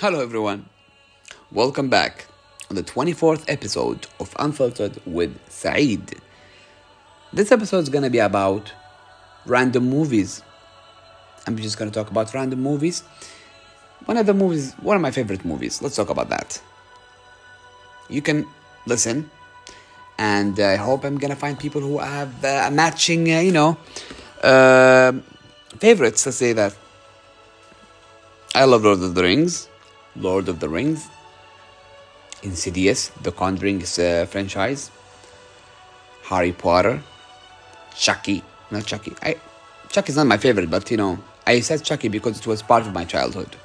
Hello, everyone. Welcome back on the 24th episode of Unfiltered with Saeed. This episode is gonna be about random movies. I'm just gonna talk about random movies. One of the movies, one of my favorite movies. Let's talk about that. You can listen, and I hope I'm gonna find people who have uh, matching, uh, you know, uh, favorites. Let's say that. I love Lord of the Rings. Lord of the Rings. Insidious, The Conjuring uh, franchise. Harry Potter. Chucky. Not Chucky. I, Chucky's not my favorite, but you know, I said Chucky because it was part of my childhood.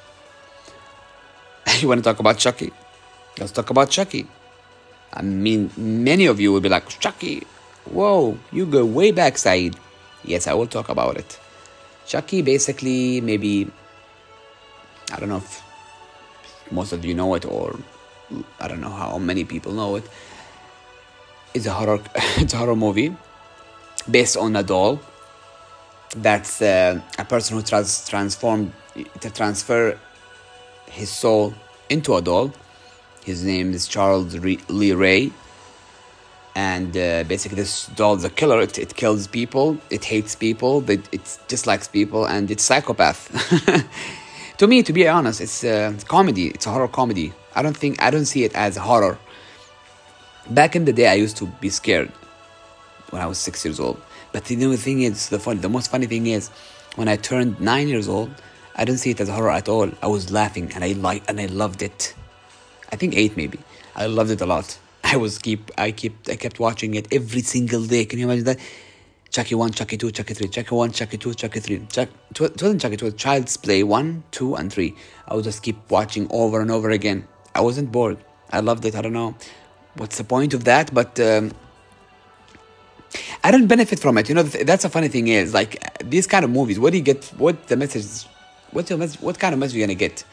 you want to talk about Chucky? Let's talk about Chucky. I mean, many of you will be like, Chucky, whoa, you go way back, Saeed. Yes, I will talk about it. Chucky basically, maybe, I don't know if most of you know it or I don't know how many people know it. It's a horror, it's a horror movie based on a doll. That's uh, a person who tries transformed to transfer his soul into a doll. His name is Charles Lee Ray. And uh, basically, this doll is a killer. It, it kills people. It hates people. It, it dislikes people, and it's psychopath. to me, to be honest, it's uh, a comedy. It's a horror comedy. I don't think I don't see it as horror. Back in the day, I used to be scared when I was six years old. But the only thing is, the funny, the most funny thing is, when I turned nine years old, I didn't see it as horror at all. I was laughing and I like and I loved it. I think eight maybe. I loved it a lot. I was keep I keep I kept watching it every single day. Can you imagine that? Chucky one, Chucky two, Chucky three, Chucky one, Chucky two, Chucky three. Chuck, it wasn't Chucky, it was Child's Play one, two, and three. I would just keep watching over and over again. I wasn't bored. I loved it. I don't know what's the point of that, but um, I don't benefit from it. You know, that's a funny thing is like these kind of movies. What do you get? What the message? What's your message? What kind of message you gonna get?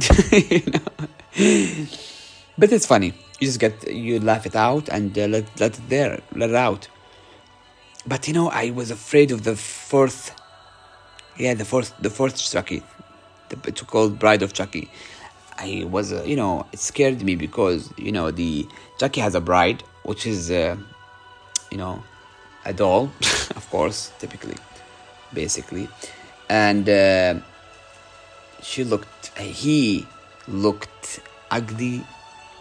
you know? But it's funny. You just get you laugh it out and uh, let let it there, let it out. But you know, I was afraid of the fourth. Yeah, the fourth, the fourth Chucky, the, called Bride of Chucky. I was, uh, you know, it scared me because you know the Chucky has a bride, which is, uh, you know, a doll, of course, typically, basically, and uh, she looked, he looked ugly,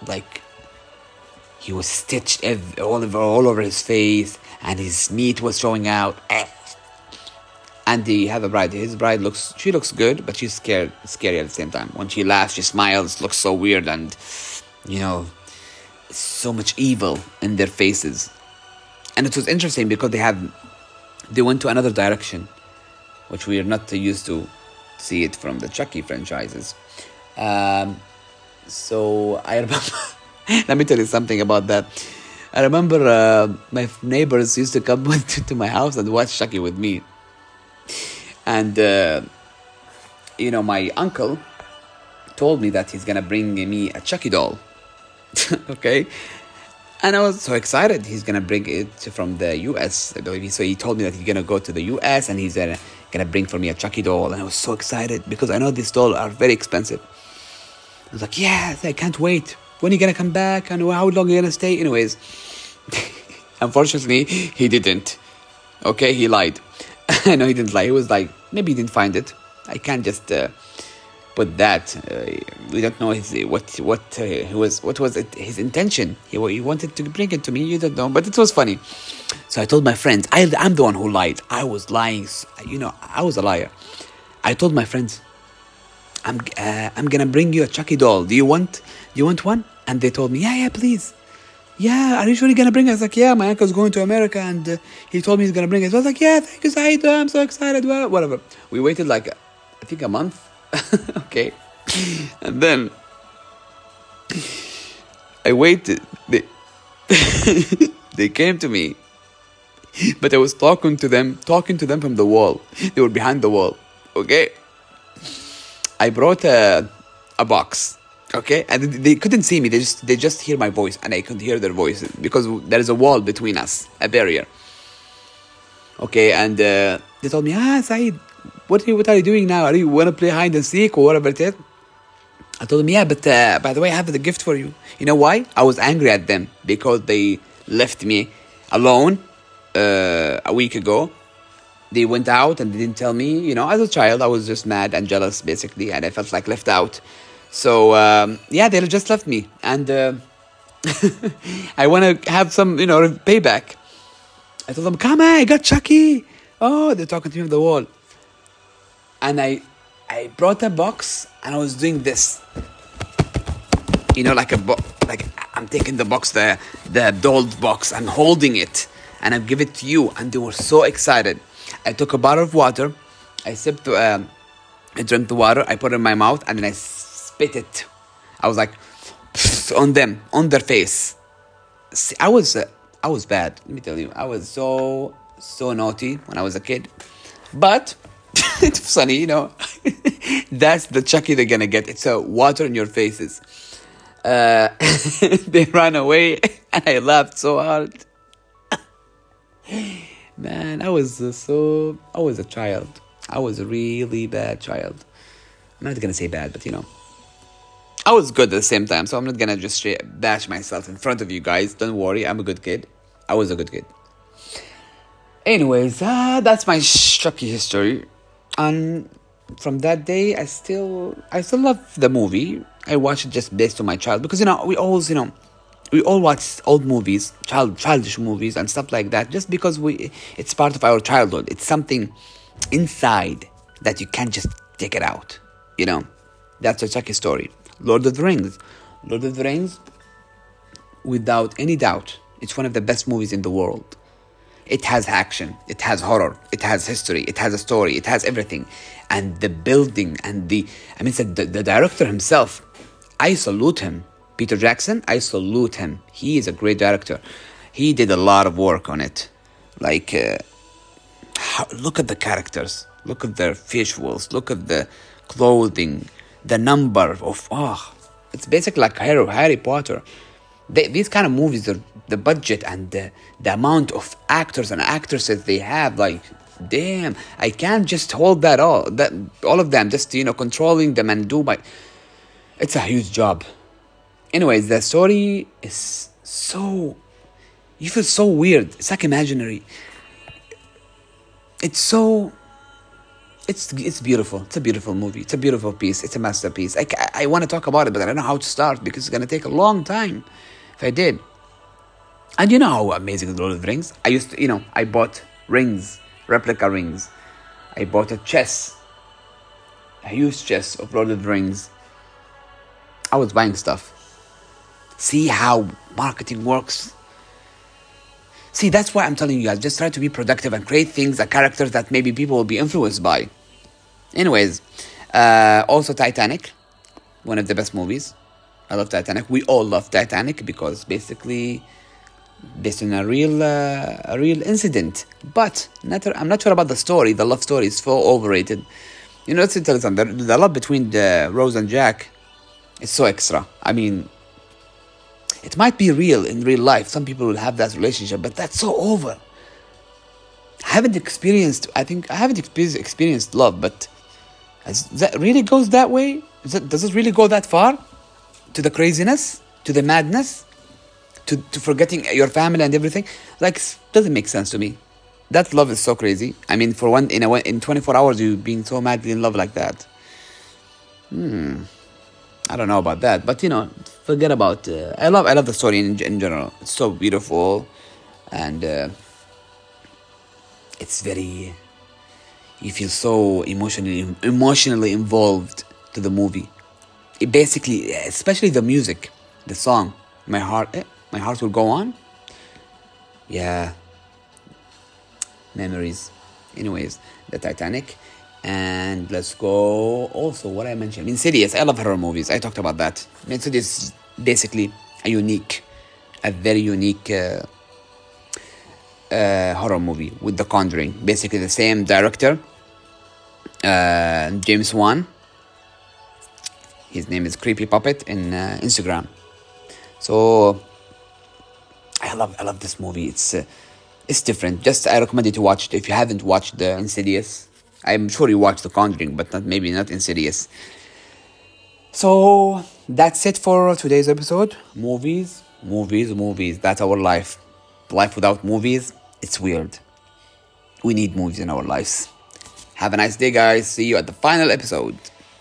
like he was stitched all over all over his face, and his meat was showing out. And he had a bride. His bride looks, she looks good, but she's scared, scary at the same time. When she laughs, she smiles, looks so weird, and you know, so much evil in their faces and it was interesting because they had, they went to another direction which we are not used to see it from the chucky franchises um, so i remember let me tell you something about that i remember uh, my neighbors used to come to, to my house and watch chucky with me and uh, you know my uncle told me that he's gonna bring me a chucky doll okay and I was so excited. He's gonna bring it from the US. So he told me that he's gonna go to the US and he's gonna, gonna bring for me a Chucky doll. And I was so excited because I know these dolls are very expensive. I was like, yes, I can't wait. When are you gonna come back? And how long are you gonna stay? Anyways, unfortunately, he didn't. Okay, he lied. no, he didn't lie. He was like, maybe he didn't find it. I can't just. Uh, put that. Uh, we don't know his, what what uh, was what was it, his intention. He, he wanted to bring it to me. You don't know, but it was funny. So I told my friends. I, I'm the one who lied. I was lying. You know, I was a liar. I told my friends. I'm uh, I'm gonna bring you a Chucky doll. Do you want do you want one? And they told me, yeah, yeah, please. Yeah, are you sure you're gonna bring it? I was like, yeah, my uncle's going to America and uh, he told me he's gonna bring it. So I was like, yeah, thank you, Saeed. I'm so excited. Whatever. We waited like I think a month okay. And then I waited. They, they came to me, but I was talking to them, talking to them from the wall. They were behind the wall. Okay. I brought a a box. Okay, and they couldn't see me. They just they just hear my voice, and I couldn't hear their voices because there is a wall between us, a barrier. Okay, and uh, they told me, ah, Saeed, what are, you, what are you doing now? Are you want to play hide and seek or whatever it is? I told him, yeah, but uh, by the way, I have the gift for you. You know why? I was angry at them because they left me alone uh, a week ago. They went out and they didn't tell me. You know, as a child, I was just mad and jealous, basically, and I felt like left out. So um, yeah, they just left me, and uh, I want to have some, you know, payback. I told them, "Come on, I got Chucky." Oh, they're talking to me on the wall, and I, I brought a box and I was doing this. You know, like a box, like I'm taking the box, the the dolled box, I'm holding it, and I give it to you, and they were so excited. I took a bottle of water, I sipped, um, I drank the water, I put it in my mouth, and then I spit it. I was like on them, on their face. See, I was, uh, I was bad. Let me tell you, I was so so naughty when I was a kid, but it's funny, you know. That's the Chucky they're gonna get. It's a water in your faces. Uh, they ran away, and I laughed so hard. Man, I was uh, so I was a child. I was a really bad child. I'm not gonna say bad, but you know. I was good at the same time, so I'm not gonna just bash myself in front of you guys. Don't worry, I'm a good kid. I was a good kid. Anyways, uh, that's my Chucky history, and from that day, I still I still love the movie. I watch it just based on my child because you know we always you know we all watch old movies, child childish movies and stuff like that, just because we it's part of our childhood. It's something inside that you can't just take it out. You know, that's a Chucky story. Lord of the Rings, Lord of the Rings, without any doubt, it's one of the best movies in the world. It has action, it has horror, it has history, it has a story, it has everything, and the building and the I mean, the, the director himself. I salute him Peter Jackson, I salute him. He is a great director. He did a lot of work on it. Like, uh, look at the characters, look at their visuals, look at the clothing, the number of oh, it's basically like Harry, Harry Potter. They, these kind of movies are the budget and the, the amount of actors and actresses they have. Like, damn, I can't just hold that all that all of them. Just you know, controlling them and do my. It's a huge job anyways, the story is so you feel so weird. It's like imaginary. It's so it's it's beautiful. It's a beautiful movie. It's a beautiful piece. It's a masterpiece. I, I, I want to talk about it, but I don't know how to start because it's gonna take a long time. If I did, and you know how amazing the Lord of the Rings. I used to, you know, I bought rings, replica rings. I bought a chess, a huge chess of Lord of the Rings. I was buying stuff. See how marketing works? See, that's why I'm telling you guys just try to be productive and create things, and characters that maybe people will be influenced by. Anyways, uh, also Titanic, one of the best movies. I love Titanic. We all love Titanic because basically based on a real uh, a real incident. But not, I'm not sure about the story. The love story is so overrated. You know, let's tell. The, the love between the Rose and Jack is so extra. I mean, it might be real in real life. Some people will have that relationship, but that's so over. I haven't experienced. I think I haven't experienced love, but that really goes that way? That, does it really go that far? To the craziness, to the madness, to to forgetting your family and everything? Like doesn't make sense to me. That love is so crazy. I mean, for one in a in twenty four hours, you being so madly in love like that. Hmm. I don't know about that, but you know, forget about. Uh, I love I love the story in, in general. It's so beautiful, and uh, it's very. You feel so emotionally emotionally involved to the movie. It basically, especially the music, the song, my heart, eh, my heart will go on. Yeah. Memories. Anyways, the Titanic and let's go also what I mentioned Insidious I love horror movies I talked about that Insidious basically a unique a very unique uh, uh, horror movie with The Conjuring basically the same director uh, James Wan his name is Creepy Puppet in uh, Instagram so I love I love this movie it's uh, it's different just I recommend you to watch it if you haven't watched the Insidious I'm sure you watched The Conjuring, but not maybe not Insidious. So that's it for today's episode. Movies, movies, movies. That's our life. Life without movies, it's weird. We need movies in our lives. Have a nice day, guys. See you at the final episode.